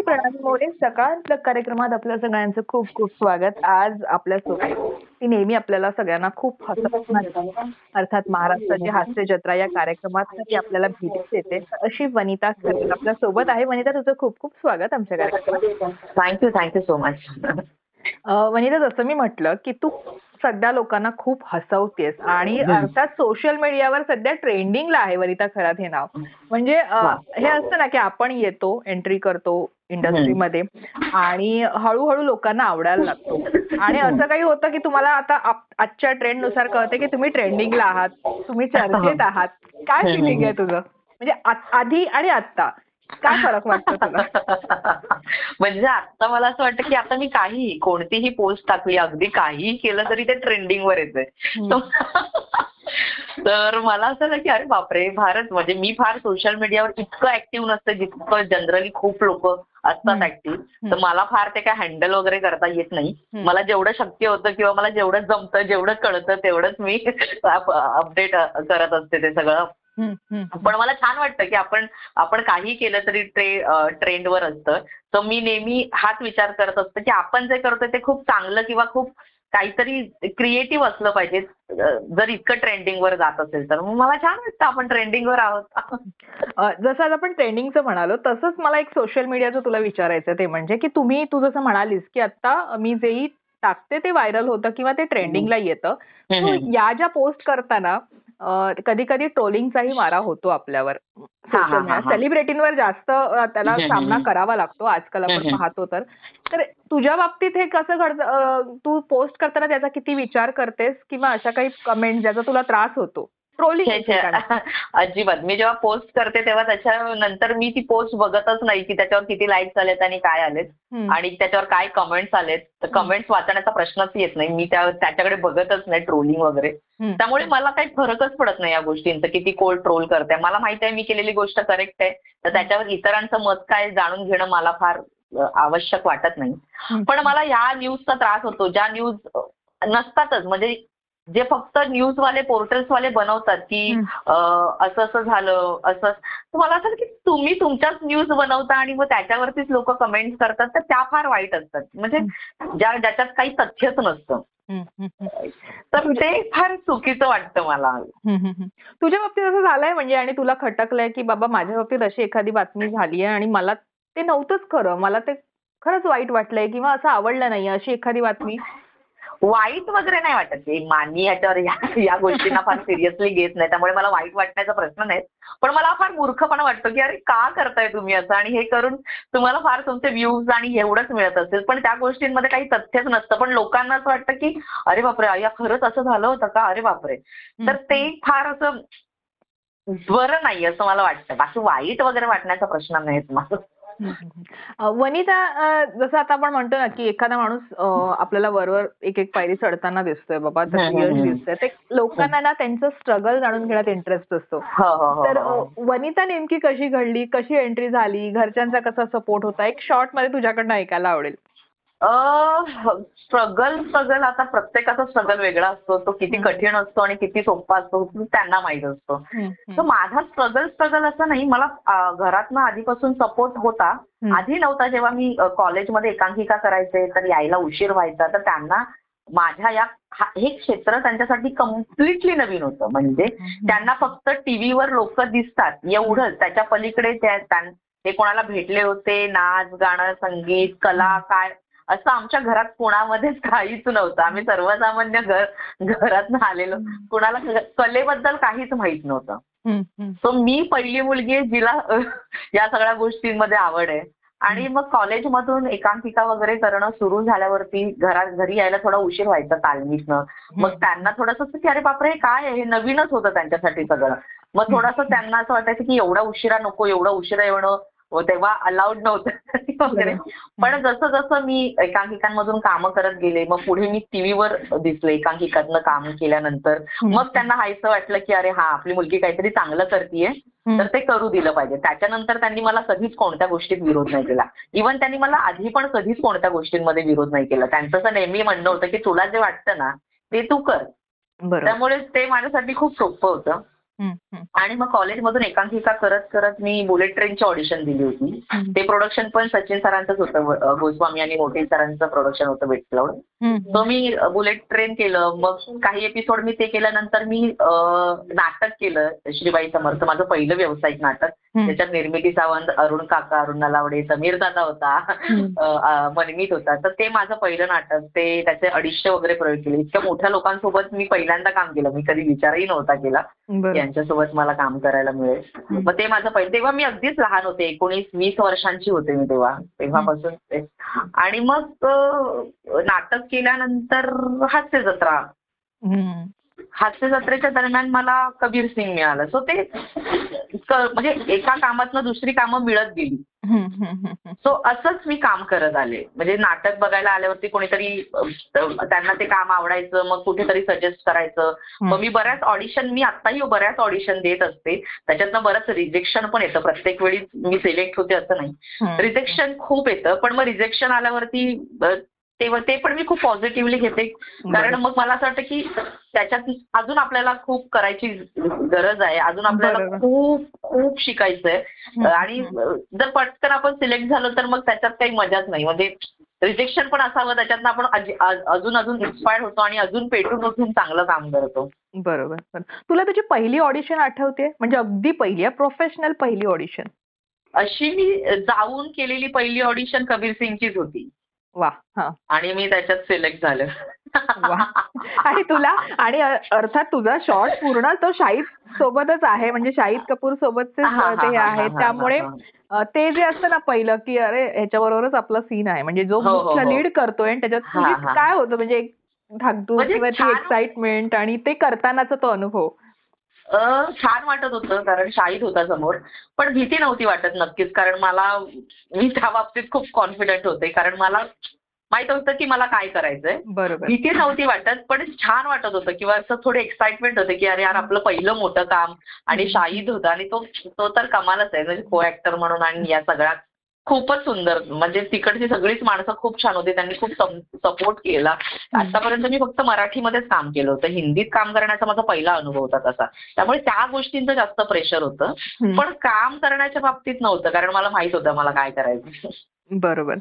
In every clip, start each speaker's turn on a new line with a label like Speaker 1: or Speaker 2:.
Speaker 1: मी प्रणाली मोरे सकाळ कार्यक्रमात आपल्या सगळ्यांचं खूप खूप स्वागत. आज आपल्यासोबत ती नेहमी आपल्याला सगळ्यांना खूप हसवणार अर्थात महाराष्ट्राची हास्य जत्रा या कार्यक्रमात ती आपल्याला भेट देते. अशी वनिता खरे आपल्यासोबत आहे. वनिता तुझं खूप खूप स्वागत आमच्या कार्यक्रमात.
Speaker 2: Thank you thank you so much
Speaker 1: Vanita जसं मी म्हटलं की तू सध्या लोकांना खूप हसवतेस. आणि. अर्थात सोशल मीडियावर सध्या ट्रेंडिंगला आहे वनिता खरात हे नाव. म्हणजे. हे असतं ना की आपण येतो एंट्री करतो इंडस्ट्रीमध्ये आणि हळूहळू लोकांना आवडायला लागतो. आणि असं काही होतं की तुम्हाला आता आजच्या ट्रेंडनुसार कळते की तुम्ही ट्रेंडिंगला आहात तुम्ही चर्चेत आहात. काय. फिलिंग आहे तुझं? म्हणजे आधी आणि आता काय फरक वाटतो तुला?
Speaker 2: म्हणजे आता मला असं वाटतं की आता मी काही कोणतीही पोस्ट टाकली अगदी काहीही केलं तरी ते ट्रेंडिंग वर येते तर मला असं झालं की अरे बापरे फारच. म्हणजे मी फार सोशल मीडियावर इतकं ऍक्टिव्ह नसते जितकं जनरली खूप लोक असतात. ऍक्टिव्ह तर मला फार ते काय हँडल वगैरे करता येत नाही. मला जेवढं शक्य होतं किंवा मला जेवढं जमतं जेवढं कळतं तेवढंच मी अपडेट करत असते ते सगळं. पण मला छान वाटतं की आपण आपण काही केलं तरी ट्रे ट्रेंडवर असतं. तर मी नेहमी हाच विचार करत असते की आपण जे करतोय ते खूप चांगलं किंवा खूप काहीतरी क्रिएटिव्ह असलं पाहिजे. जर इतकं ट्रेंडिंगवर जात असेल तर. मग मला छान वाटतं आपण ट्रेंडिंगवर आहोत.
Speaker 1: जसं आज आपण ट्रेंडिंगचं म्हणालो तसंच मला एक सोशल मीडियाचं तुला विचारायचं ते म्हणजे की तुम्ही तू जसं म्हणालीस की आता मी जेही टाकते ते व्हायरल होतं किंवा ते ट्रेंडिंगला येतं. या ज्या पोस्ट करताना कधी कधी ट्रोलिंगचाही मारा होतो आपल्यावर. सेलिब्रिटींवर जास्त त्याला सामना. करावा लागतो आजकाल आपण. पाहतो तर तर तुझ्या बाबतीत हे कसं घडतं तू पोस्ट करताना त्याचा किती विचार करतेस किंवा अशा काही कमेंट ज्याचा तुला त्रास होतो.
Speaker 2: अजिबात. मी जेव्हा पोस्ट करते तेव्हा त्याच्यानंतर मी ती पोस्ट बघतच नाही की त्याच्यावर किती लाईक्स आलेत आणि काय आलेत. आणि त्याच्यावर काय कमेंट्स आलेत. तर कमेंट्स वाचण्याचा प्रश्नच येत नाही. मी त्या त्याच्याकडे बघतच नाही ट्रोलिंग वगैरे. त्यामुळे मला काही फरकच पडत नाही या गोष्टींचा किती कोण ट्रोल करते. मला माहिती आहे मी केलेली गोष्ट करेक्ट आहे. तर त्याच्यावर इतरांचं मत काय जाणून घेणं मला फार आवश्यक वाटत नाही. पण मला या न्यूजचा त्रास होतो. ज्या न्यूज नसतातच. म्हणजे जे फक्त न्यूजवाले पोर्टल्सवाले बनवतात की असं असं झालं असं तर मला असं की तुम्ही तुमच्याच न्यूज बनवता आणि मग त्याच्यावरतीच लोक कमेंट करतात तर त्या फार वाईट असतात. म्हणजे ज्या ज्याच्यात काही तथ्यच नसतं. तर ते फार चुकीचं वाटतं मला.
Speaker 1: तुझ्या बाबतीत असं झालंय म्हणजे आणि तुला खटकलंय की बाबा माझ्या बाबतीत अशी एखादी बातमी झाली आहे आणि मला ते नव्हतंच खरं. मला ते खरंच वाईट वाटलंय किंवा असं आवडलं नाही अशी एखादी बातमी.
Speaker 2: वाईट वगैरे नाही वाटत. ते मानवी ह्याच्यावर या या गोष्टींना फार सिरियसली घेत नाही. त्यामुळे मला वाईट वाटण्याचा प्रश्न नाही पण मला फार मूर्खपणा वाटतो की अरे का करताय तुम्ही असं? आणि हे करून तुम्हाला फार तुमचे व्ह्यूज आणि एवढंच मिळत असेल. पण त्या गोष्टींमध्ये काही तथ्यच नसतं. पण लोकांना असं वाटतं की अरे बापरे या खरंच असं झालं होतं का? अरे बापरे. तर ते फार असं बरं नाही असं मला वाटतं. बाकी वाईट वगैरे वाटण्याचा प्रश्न नाही.
Speaker 1: अ, वनिता जसं आता आपण म्हणतो ना की एखादा माणूस आपल्याला वरवर एक एक पायरी चढताना दिसतोय बाबा यश. दिसतंय. ते लोकांना ना त्यांचं स्ट्रगल जाणून घेण्यात इंटरेस्ट असतो.
Speaker 2: हो हो हो,
Speaker 1: तर वनिता नेमकी कशी घडली कशी एंट्री झाली घरच्यांचा कसा सपोर्ट होता? एक शॉर्टमध्ये तुझ्याकडनं ऐकायला आवडेल.
Speaker 2: स्ट्रगल स्ट्रगल आता प्रत्येकाचा स्ट्रगल वेगळा असतो. तो किती. कठीण असतो आणि किती सोपा असतो त्यांना माहीत असतो. तर. माझा स्ट्रगल स्ट्रगल असं नाही. मला घरातनं आधीपासून सपोर्ट होता. आधी नव्हता जेव्हा मी कॉलेजमध्ये एकांकिका करायचे तर यायला उशीर व्हायचा. तर त्यांना माझ्या या हा- क्षेत्र त्यांच्यासाठी कम्प्लिटली नवीन होतं. म्हणजे त्यांना फक्त टीव्हीवर लोक दिसतात. एवढंच. त्याच्या पलीकडे ते कोणाला भेटले होते. नाच गाणं संगीत कला काय असं आमच्या घरात कोणामध्येच काहीच नव्हतं. आम्ही सर्वसामान्य घर घरातनं आलेलो. कोणाला कलेबद्दल काहीच माहीत नव्हतं. सो मी पहिली मुलगी आहे जिला या सगळ्या गोष्टींमध्ये आवड आहे. आणि मग कॉलेजमधून एकांकिका वगैरे करणं सुरू झाल्यावरती घरात घरी यायला थोडा उशीर व्हायचा तालमीतनं. मग त्यांना थोडंसं की अरे बापरे हे काय आहे? हे नवीनच होतं त्यांच्यासाठी सगळं. मग थोडंसं त्यांना असं वाटायचं की एवढा उशिरा नको एवढा उशिरा येणं. तेव्हा अलाउड नव्हतं. वगैरे. पण जसं जसं मी एकांकिकांमधून कामं करत गेले मग पुढे मी टीव्हीवर दिसले एकांकिकातनं काम केल्यानंतर. मग त्यांना हायचं वाटलं की अरे हा आपली मुलगी काहीतरी चांगलं करतीये तर ते करू दिलं पाहिजे. त्याच्यानंतर त्यांनी मला कधीच कोणत्या गोष्टीत विरोध नाही केला. इव्हन त्यांनी मला आधी पण कधीच कोणत्या गोष्टींमध्ये विरोध नाही केला. त्यांचं असं नेहमी म्हणणं होतं की तुला जे वाटतं ना ते तू कर. त्यामुळे ते माझ्यासाठी खूप सोपं होतं. आणि मग कॉलेजमधून एकांकिका करत करत मी बुलेट ट्रेनची ऑडिशन दिली होती. ते प्रोडक्शन पण सचिन सरांचंच होतं. गोस्वामी आणि मोठे सरांचं प्रोडक्शन होतं बेटक्लाउड सो मी बुलेट ट्रेन केलं. मग काही एपिसोड मी ते केल्यानंतर मी नाटक केलं. श्रीबाई समर्थ माझं पहिलं व्यावसायिक नाटक. त्याच्यात निर्मिती सावंत अरुण काका अरुण नलावडे समीर दादा होता. मनमीत होता. तर ते माझं पहिलं नाटक. ते त्याचे अडीचशे वगैरे प्रयोग केले. इतक्या मोठ्या लोकांसोबत मी पहिल्यांदा काम केलं. मी कधी विचारही नव्हता केला. यांच्यासोबत मला काम करायला मिळेल. मग ते माझं पहिलं तेव्हा मी अगदीच लहान होते. एकोणीस वीस वर्षांची होते मी तेव्हा. तेव्हापासून आणि मग नाटक केल्यानंतर हास्य जत्रा हास्य जत्रेच्या दरम्यान मला कबीर सिंग मिळालं. सो ते म्हणजे एका कामातनं दुसरी कामं मिळत गेली. सो असंच मी काम करत आले. म्हणजे नाटक बघायला आल्यावरती कोणीतरी त्यांना ते काम आवडायचं मग कुठेतरी सजेस्ट करायचं. मग मी बऱ्याच ऑडिशन मी आत्ताही बऱ्याच ऑडिशन देत असते. त्याच्यातनं बरंच रिजेक्शन पण येतं. प्रत्येक वेळी मी सिलेक्ट होते असं नाही. रिजेक्शन खूप येतं. पण मग रिजेक्शन आल्यावरती तेव्हा ते पण मी खूप पॉझिटिव्हली घेते. कारण मग मला असं वाटतं की त्याच्यात अजून आपल्याला खूप करायची गरज आहे. अजून आपल्याला खूप खूप शिकायचं आहे आणि जर पटकन आपण सिलेक्ट झालो तर मग त्याच्यात काही मजाच नाही. म्हणजे रिजेक्शन पण असावं त्याच्यातनं आपण अजून अजून इन्स्पायर होतो आणि अजून पेटून उठून चांगलं काम करतो.
Speaker 1: बरोबर. तुला तुझी पहिली ऑडिशन आठवते? म्हणजे अगदी पहिली प्रोफेशनल पहिली ऑडिशन
Speaker 2: अशी मी जाऊन केलेली पहिली ऑडिशन कबीर सिंगचीच होती.
Speaker 1: वा
Speaker 2: आणि मी त्याच्यात सिलेक्ट झालं.
Speaker 1: आणि तुला आणि अर्थात तुझा शॉर्ट पूर्ण तो शाहिद सोबतच आहे. म्हणजे शाहिद कपूर सोबतचे ते आहे त्यामुळे ते जे असतं ना पहिलं की अरे ह्याच्याबरोबरच आपला सीन आहे. म्हणजे जो
Speaker 2: हो, हो,
Speaker 1: लीड
Speaker 2: हो.
Speaker 1: करतोय त्याच्यात काय होतं? म्हणजे एक धाकधूक
Speaker 2: म्हणजे
Speaker 1: किंवा ती एक्साइटमेंट आणि ते करतानाचा तो अनुभव.
Speaker 2: छान वाटत होतं कारण शाहीद होता समोर. पण भीती नव्हती वाटत नक्कीच कारण मला मी त्या बाबतीत खूप कॉन्फिडंट होते. कारण मला माहीत होतं की मला काय करायचंय.
Speaker 1: बरोबर.
Speaker 2: भीती नव्हती वाटत पण छान वाटत होतं किंवा असं थोडं एक्साइटमेंट होते की अरे यार आपलं पहिलं मोठं काम आणि शाहीद होता आणि तो तो तर कमालच आहे. म्हणजे को ऍक्टर म्हणून आणि या सगळ्यात खूपच सुंदर. म्हणजे तिकडची सगळीच माणसं खूप छान होती. त्यांनी खूप सपोर्ट केला. आतापर्यंत मी फक्त मराठीमध्येच काम केलं होतं. हिंदीत काम करण्याचा माझा पहिला अनुभव होता तसा. त्यामुळे त्या गोष्टींचं जास्त प्रेशर होतं. पण काम करण्याच्या बाबतीत नव्हतं कारण मला माहीत होतं मला काय करायचं.
Speaker 1: बरोबर.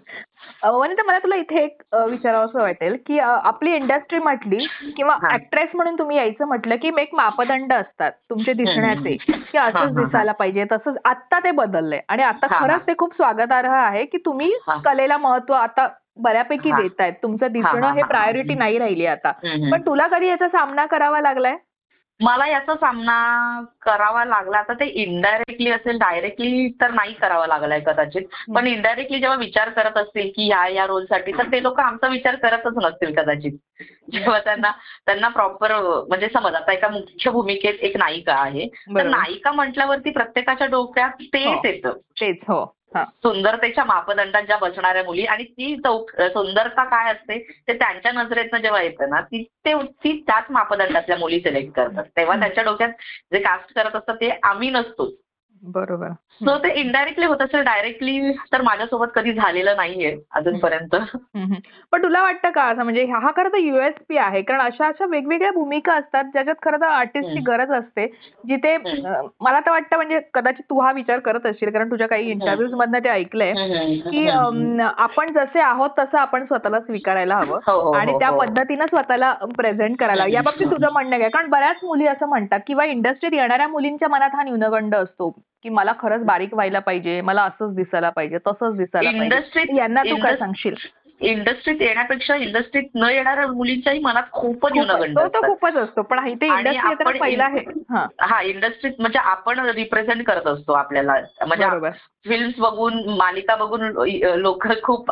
Speaker 1: वनिता मला तुला इथे एक विचारावं वाटेल की आपली इंडस्ट्री म्हटली किंवा ऍक्ट्रेस म्हणून तुम्ही यायचं म्हटलं की एक मापदंड असतात तुमचे दिसण्याचे की असंच दिसायला पाहिजे तसंच आता ते बदललंय. आणि आता खरंच ते खूप स्वागतार्ह आहे की तुम्ही कलेला महत्त्व आता बऱ्यापैकी देत आहेत तुमचं दिसणं हे प्रायोरिटी नाही राहिली आता. पण तुला कधी याचा सामना करावा लागलाय?
Speaker 2: मला याचा सामना करावा लागला. आता ते इनडायरेक्टली असेल डायरेक्टली तर नाही करावा लागलाय कदाचित. पण इनडायरेक्टली जेव्हा विचार करत असतील की या या रोलसाठी तर ते लोक आमचा विचार करतच नसतील कदाचित. जेव्हा त्यांना त्यांना प्रॉपर म्हणजे समज आता एका मुख्य भूमिकेत एक नायिका आहे. तर नायिका म्हटल्यावरती प्रत्येकाच्या डोक्यात तेच हो. येतं.
Speaker 1: तेच हो.
Speaker 2: सुंदरतेच्या मापदंडात ज्या बसणाऱ्या मुली आणि ती चौक सुंदरता काय असते ते त्यांच्या नजरेतनं जेव्हा येतं ना ती ते ती त्याच मापदंडातल्या मुली सिलेक्ट करतात. तेव्हा त्यांच्या डोक्यात जे कास्ट करत असतात ते आम्ही नसतो
Speaker 1: बरोबर.
Speaker 2: सो ते इनडायरेक्टली होत असेल डायरेक्टली तर माझ्यासोबत कधी झालेलं नाहीये अजूनपर्यंत.
Speaker 1: पण तुला वाटतं का असं म्हणजे हा खरं तर युएसपी आहे कारण अशा अशा वेगवेगळ्या भूमिका असतात ज्याच्यात खरं तर आर्टिस्टची गरज असते जिथे मला तर वाटतं म्हणजे कदाचित तू हा विचार करत असशील कारण तुझ्या काही इंटरव्ह्यूज मधनं ते ऐकलंय की आपण जसे आहोत तसं आपण स्वतःला स्वीकारायला हवं
Speaker 2: हो, हो,
Speaker 1: आणि
Speaker 2: हो,
Speaker 1: त्या पद्धतीनं स्वतःला प्रेझेंट करायला या बाबतीत तुझं म्हणणं काय? कारण बऱ्याच मुली असं म्हणतात किंवा इंडस्ट्रीत येणाऱ्या मुलींच्या मनात हा न्यूनगंड असतो. की मला खरंच बारीक व्हायला पाहिजे मला असंच दिसायला पाहिजे तसंच दिसायला पाहिजे. यांना तू काय सांगशील?
Speaker 2: इंडस्ट्रीत येण्यापेक्षा इंडस्ट्रीत न येणाऱ्या मुलींच्याही मनात खूपच
Speaker 1: खूपच. तो. खूपच असतो. पण पहिला आहे. हा.
Speaker 2: हा इंडस्ट्रीत म्हणजे आपण रिप्रेझेंट करत असतो आपल्याला. म्हणजे फिल्म्स बघून मालिका बघून लोक खूप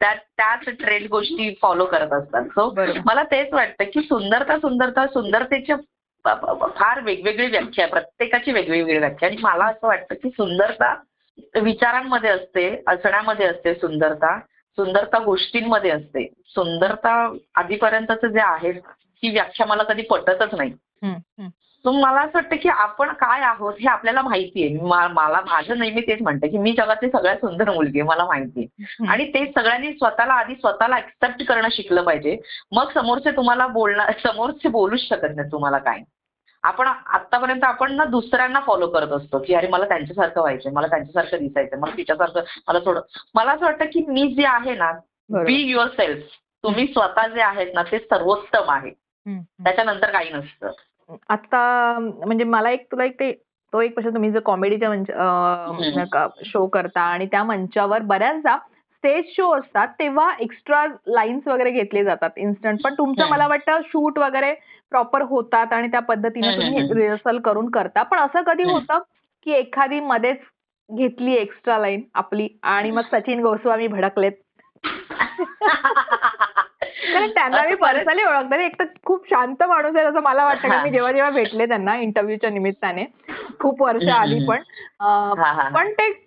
Speaker 2: त्याच ट्रेंड गोष्टी फॉलो करत असतात. सो. मला तेच वाटतं की सुंदरता सुंदरता सुंदरतेच्या फार वेगवेगळी व्याख्या आहे. प्रत्येकाची वेगवेगळी व्याख्या आणि मला असं वाटतं की सुंदरता विचारांमध्ये असते असण्यामध्ये असते सुंदरता सुंदरता गोष्टींमध्ये असते. सुंदरता आधीपर्यंतच जे आहे ती व्याख्या मला कधी पटतच नाही. मला असं वाटतं की आपण काय आहोत हे आपल्याला माहिती आहे मला माझं नेहमी तेच म्हणतं की मी जगातली सगळ्यात सुंदर मुलगी आहे मला माहिती आहे. आणि ते सगळ्यांनी स्वतःला आधी स्वतःला ऍक्सेप्ट करणं शिकलं पाहिजे. मग समोरचे तुम्हाला बोलणार समोरचे बोलूच शकत नाही तुम्हाला काय. आपण आतापर्यंत आपण ना दुसऱ्यांना फॉलो करत असतो की अरे मला त्यांच्यासारखं व्हायचंय मला त्यांच्यासारखं दिसायचं मला तिच्यासारखं मला थोडं. मला असं वाटतं की मी जे आहे ना. बी युअर सेल्फ तुम्ही स्वतः जे आहेत ना ते सर्वोत्तम आहे. त्याच्यानंतर काही नसतं.
Speaker 1: आता म्हणजे मला एक तुला एक ते तो एक प्रश्न तुम्ही जो कॉमेडीच्या मंच. शो करता आणि त्या मंचावर बऱ्याचदा स्टेज शो असतात तेव्हा एक्स्ट्रा लाईन्स वगैरे घेतले जातात इन्स्टंट पण तुमचं. मला वाटतं शूट वगैरे प्रॉपर होतात आणि त्या पद्धतीने तुम्ही. रिहर्सल करून करता पण असं कधी. होतं की एखादी मध्येच घेतली एक्स्ट्रा लाईन आपली आणि मग सचिन गोस्वामी भडकलेत कारण त्यांना मी पर्सनली ओळखते एक तर खूप शांत माणूस आहे असं मला वाटतं. कारण मी जेव्हा जेव्हा भेटले त्यांना इंटरव्ह्यूच्या निमित्ताने खूप वर्ष आधी. पण. पण ते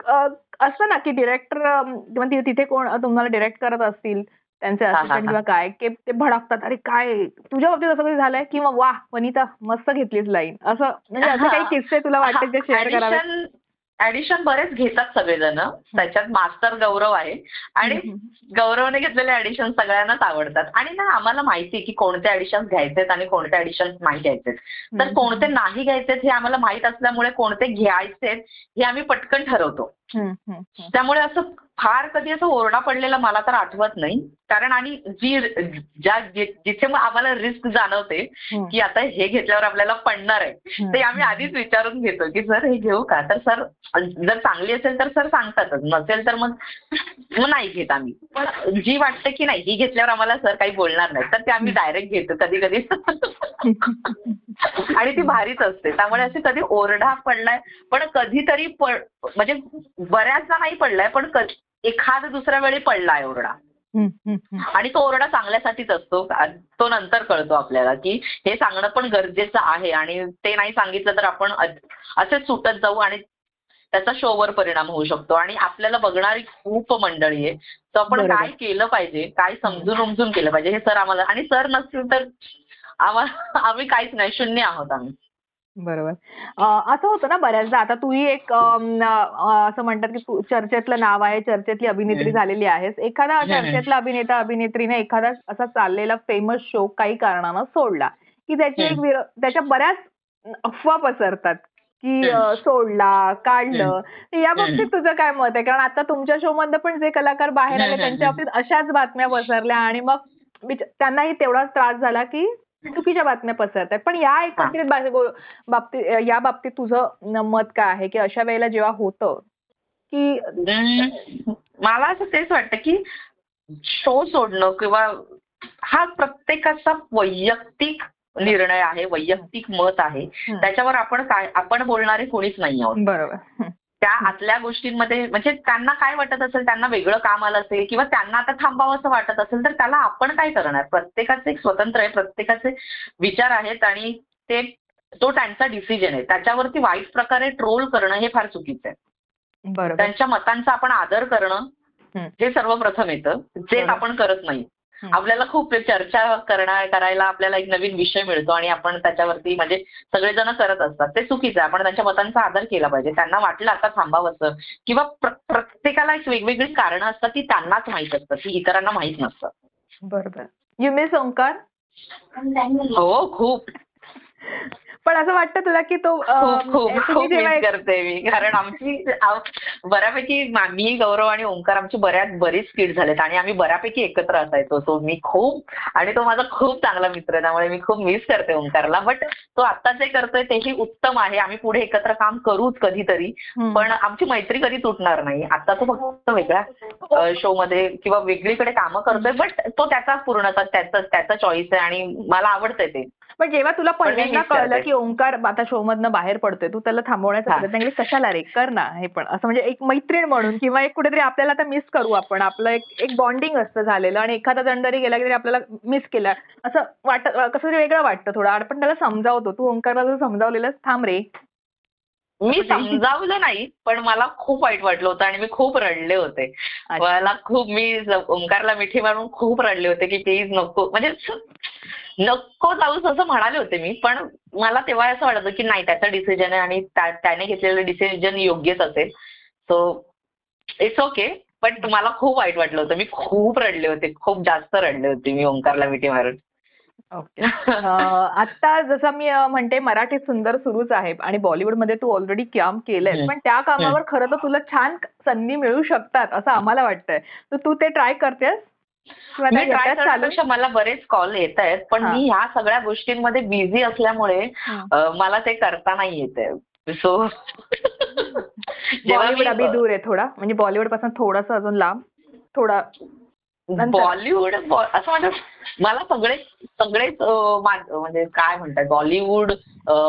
Speaker 1: असतं ना की डिरेक्टर तिथे कोण तुम्हाला डिरेक्ट करत असतील त्यांचे असिस्टंट. किंवा काय की ते भडकतात. अरे काय तुझ्या बाबतीत असं झालंय? किंवा वा वनिता मस्त घेतलीस लाईन. असं म्हणजे असे काही किस्से तुला वाटते जे शेअर करावे?
Speaker 2: ऍडिशन बरेच घेतात सगळेजण. त्याच्यात मास्टर गौरव आहे. आणि गौरवने घेतलेले ऍडिशन सगळ्यांनाच आवडतात. आणि ना आम्हाला माहिती आहे की कोणते ऍडिशन घ्यायचेत आणि कोणते ऍडिशन नाही घ्यायचेत. तर. कोणते नाही घ्यायचेत हे आम्हाला माहीत असल्यामुळे कोणते घ्यायचेत हे आम्ही पटकन ठरवतो. त्यामुळे असं फार कधी असं ओरडा पडलेला मला तर आठवत नाही. कारण आणि जी ज्या जिथे मग आम्हाला रिस्क जाणवते. की आता हे घेतल्यावर आपल्याला पडणार आहे. ते आम्ही आधीच विचारून घेतो की सर हे घेऊ का? तर सर जर चांगली असेल तर सर सांगतातच. नसेल तर मग नाही घेत आम्ही. पण जी वाटतं की नाही ही घेतल्यावर आम्हाला सर काही बोलणार नाही. तर ते आम्ही डायरेक्ट घेतो कधी कधी आणि ती भारीच असते. त्यामुळे असे कधी ओरडा पडलाय. पण कधीतरी म्हणजे बऱ्याचदा नाही पडलाय पण एखाद दुसऱ्या वेळी पडलाय ओरडा. आणि तो ओरडा चांगल्यासाठीच असतो. तो नंतर कळतो आपल्याला की हे सांगणं पण गरजेचं आहे आणि ते नाही सांगितलं तर आपण असेच सुटत जाऊ आणि त्याचा शोवर परिणाम होऊ शकतो. आणि आपल्याला बघणारी खूप मंडळी आहे. तर आपण. काय केलं पाहिजे? काय समजून उमजून केलं पाहिजे? हे सर आम्हाला आणि सर नसतील तर आम्हाला आम्ही काहीच नाही. शून्य आहोत आम्ही.
Speaker 1: बरोबर अं, असं होतं ना बऱ्याचदा आता तूही एक अं, अं, असं म्हणतात की तू चर्चेतलं नाव आहे चर्चेतली अभिनेत्री. झालेली आहेस एखादा. चर्चेतला अभिनेता अभिनेत्रीने एखादा असा चाललेला फेमस शो काही कारणानं सोडला की त्याची एक. विर- त्याच्या बऱ्याच अफवा पसरतात की. अं, सोडला काढलं. तर या बाबतीत तुझं काय मत आहे कारण आता तुमच्या शो मध्ये पण जे कलाकार बाहेर आले त्यांच्या बाबतीत अशाच बातम्या पसरल्या आणि मग बिच- त्यांनाही तेवढाच त्रास झाला की चुकीच्या बातम्या पसरतात पण या एकत्रित बाबतीत या बाबतीत तुझं मत काय आहे? की अशा वेळेला जेव्हा होतं की
Speaker 2: मला असं तेच वाटतं की शो सोडणं किंवा हा प्रत्येकाचा वैयक्तिक निर्णय आहे वैयक्तिक मत आहे. त्याच्यावर आपण काय आपण बोलणारे कोणीच नाही आहोत.
Speaker 1: बरोबर.
Speaker 2: त्या आतल्या गोष्टींमध्ये म्हणजे त्यांना काय वाटत असेल त्यांना वेगळं काम आलं असेल किंवा त्यांना आता थांबावं असं वाटत असेल तर त्याला आपण काय करणार प्रत्येकाचे एक स्वतंत्र आहे प्रत्येकाचे विचार आहेत आणि ते तो त्यांचा डिसिजन आहे त्याच्यावरती वाईट प्रकारे ट्रोल करणं हे फार चुकीचं आहे त्यांच्या मतांचा आपण आदर करणं. हे सर्वप्रथम येतं
Speaker 1: बरोबर.
Speaker 2: आपण करत नाही. आपल्याला खूप चर्चा करणार करायला आपल्याला एक नवीन विषय मिळतो आणि आपण त्याच्यावरती म्हणजे सगळेजण करत असतात. ते चुकीचं आहे. आपण त्यांच्या मतांचा आदर केला पाहिजे. त्यांना वाटलं आता थांबावंसं किंवा प्र- प्रत्येकाला एक वेगवेगळी कारणं असतात ती त्यांनाच माहीत असतात. ती इतरांना माहीत नसतात.
Speaker 1: बरोबर. यू मिस ओंकार
Speaker 2: हो खूप.
Speaker 1: पण असं वाटतं तुला की तो
Speaker 2: खूप करते मी. कारण आमची बऱ्यापैकी मी गौरव आणि ओंकार आमची बऱ्याच बरीच स्किट झालेत. आणि आम्ही बऱ्यापैकी एकत्र असायचो. सो मी खूप आणि तो माझा खूप चांगला मित्र आहे. त्यामुळे मी खूप मिस करते ओंकारला. बट तो आता जे करतोय तेही उत्तम आहे. आम्ही पुढे एकत्र काम करूच कधीतरी. पण आमची मैत्री कधी तुटणार नाही. आता तो फक्त वेगळ्या शो मध्ये किंवा वेगळीकडे कामं करतोय. बट तो त्याचा पूर्ण त्याचा त्याचा चॉईस आहे. आणि मला आवडतंय ते.
Speaker 1: पण जेव्हा तुला पहिल्यांदा कळलं की ओंकार आता शो मधनं बाहेर पडतोय तू त्याला थांबवण्याचा प्रयत्न केली कशाला रे? कर ना हे पण. असं म्हणजे एक मैत्रीण म्हणून किंवा एक कुठेतरी आपल्याला आता मिस करू आपण. आपलं एक एक बॉन्डिंग असतं झालेलं आणि एखादा जण जरी गेला की आपल्याला मिस केला. असं वाटत कसं तरी वेगळं वाटतं थोडं. आपण त्याला समजावतो. तू ओंकारला जर समजावलेलं थांब रे.
Speaker 2: मी समजावलं नाही पण मला खूप वाईट वाटलं होतं आणि मी खूप रडले होते. मला खूप मी ओंकारला मिठी मारून खूप रडले होते की प्लीज नको. म्हणजे नको जाऊस असं म्हणाले होते मी पण मला तेव्हा असं वाटतं की नाही त्याचा डिसिजन आहे आणि त्याने घेतलेलं डिसिजन योग्यच असेल. सो इट्स ओके पण मला खूप वाईट वाटलं होतं. मी खूप रडले होते खूप जास्त रडले होते मी ओंकारला मिठी मारून.
Speaker 1: ओके आता जसं मी म्हणते मराठी सुंदर सुरूच आहे आणि बॉलिवूडमध्ये तू ऑलरेडी काम केलंय पण त्या कामावर खरं तर तुला छान संधी मिळू शकतात असं आम्हाला वाटतंय. तर तू ते ट्राय करतेस?
Speaker 2: मला बरेच कॉल येत आहेत पण मी ह्या सगळ्या गोष्टींमध्ये बिझी असल्यामुळे मला ते करता नाही येत सो
Speaker 1: बॉलिवूड अभि दूर आहे थोडा. म्हणजे बॉलिवूडपासून थोडस अजून लांब. थोडा
Speaker 2: बॉलिवूड असं म्हणतात मला सगळे सगळेच म्हणजे काय म्हणतात बॉलिवूड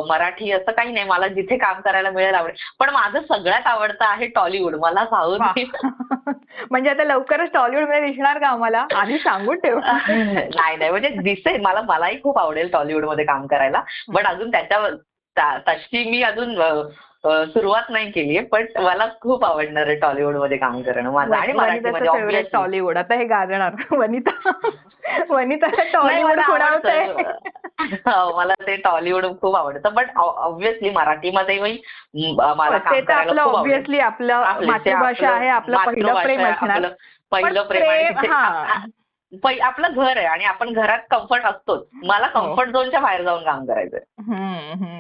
Speaker 2: मराठी असं काही नाही. मला जिथे काम करायला मिळेल आवडेल. पण माझं सगळ्यात आवडतं आहे टॉलिवूड. मला साऊथ
Speaker 1: म्हणजे आता लवकरच टॉलिवूडमध्ये दिसणार का आम्हाला? आधी सांगून ठेव.
Speaker 2: नाही नाही. म्हणजे दिसेल. मला मलाही खूप आवडेल टॉलिवूडमध्ये काम करायला. पण अजून त्याच्यावर तशी मी अजून सुरुवात नाही केलीये पण मला खूप आवडणार आहे टॉलिवूडमध्ये काम करणं माझं आणि
Speaker 1: मराठीमध्ये टॉलिवूड. आता हे गाजणार. वनिता वनिता टॉलिवूड
Speaker 2: हो, मला ते टॉलिवूड खूप आवडतं बट ऑब्व्हियसली मराठीमध्ये मला
Speaker 1: आपलं ऑब्व्हियसली आपलं मातृभाषा आहे आपलं पहिलं प्रेम असणार.
Speaker 2: पहिलं प्रेम आपलं घर आहे आणि आपण घरात कम्फर्ट असतोच. मला कम्फर्ट हो. झोनच्या बाहेर जाऊन काम करायचंय.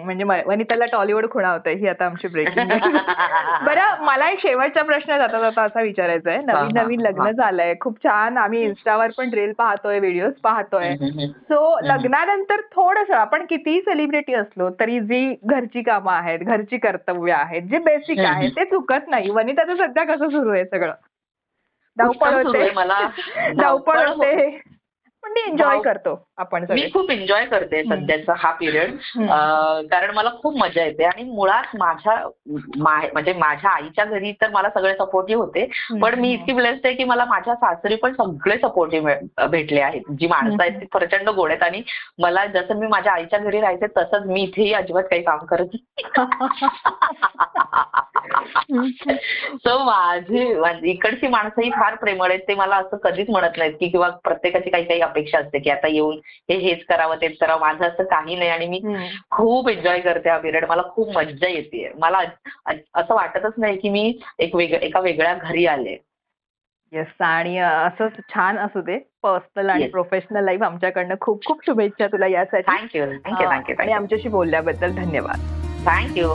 Speaker 1: म्हणजे वनिताला टॉलिवूड होतंय ही आता आमची ब्रेकिंग बरं मला एक शेवटचा प्रश्न जाता जाता असा विचारायचा आहे नवीन नवीन लग्न झालंय. खूप छान. आम्ही इन्स्टावर पण रील पाहतोय व्हिडिओ पाहतोय. सो लग्नानंतर थोडस आपण कितीही सेलिब्रिटी असलो तरी जी घरची कामं आहेत घरची कर्तव्य आहेत जे बेसिक आहे ते चुकत नाही. वनिताचं सध्या कसं सुरू आहे सगळं? धावपळ होते. मला. धावपळ होते. पण मी एन्जॉय करतो. आपण
Speaker 2: मी खूप एन्जॉय करते सध्याचा हा पिरियड कारण मला खूप मजा येते आणि मुळात माझ्या म्हणजे माझ्या आईच्या घरी तर मला सगळे सपोर्टिव्ह होते. पण मी इतकी ब्लेस्ड आहे की मला माझ्या सासरी पण सगळे सपोर्टिव्ह भेटले आहेत. जी माणसं आहेत ती प्रचंड गोड आहेत आणि मला जसं मी माझ्या आईच्या घरी राहायचे तसंच मी इथेही अजिबात काही काम करत सो माझी इकडची माणसं ही फार प्रेमळ आहेत. ते मला असं कधीच म्हणत नाहीत की किंवा प्रत्येकाची काही काही अपेक्षा असते की आता येऊन हे हेच करावं तेच करावं. माझं असं काही नाही आणि मी खूप एन्जॉय करते हा पिरियड मला खूप मज्जा येते. मला असं वाटतच नाही की मी एक वेग एका वेगळ्या घरी आले.
Speaker 1: येस आणि असं छान असू दे. पर्सनल आणि प्रोफेशनल लाईफ आमच्याकडनं खूप खूप शुभेच्छा तुला यासाठी.
Speaker 2: थँक्यू थँक्यू थँक्यू
Speaker 1: आणि आमच्याशी बोलल्याबद्दल धन्यवाद.
Speaker 2: थँक्यू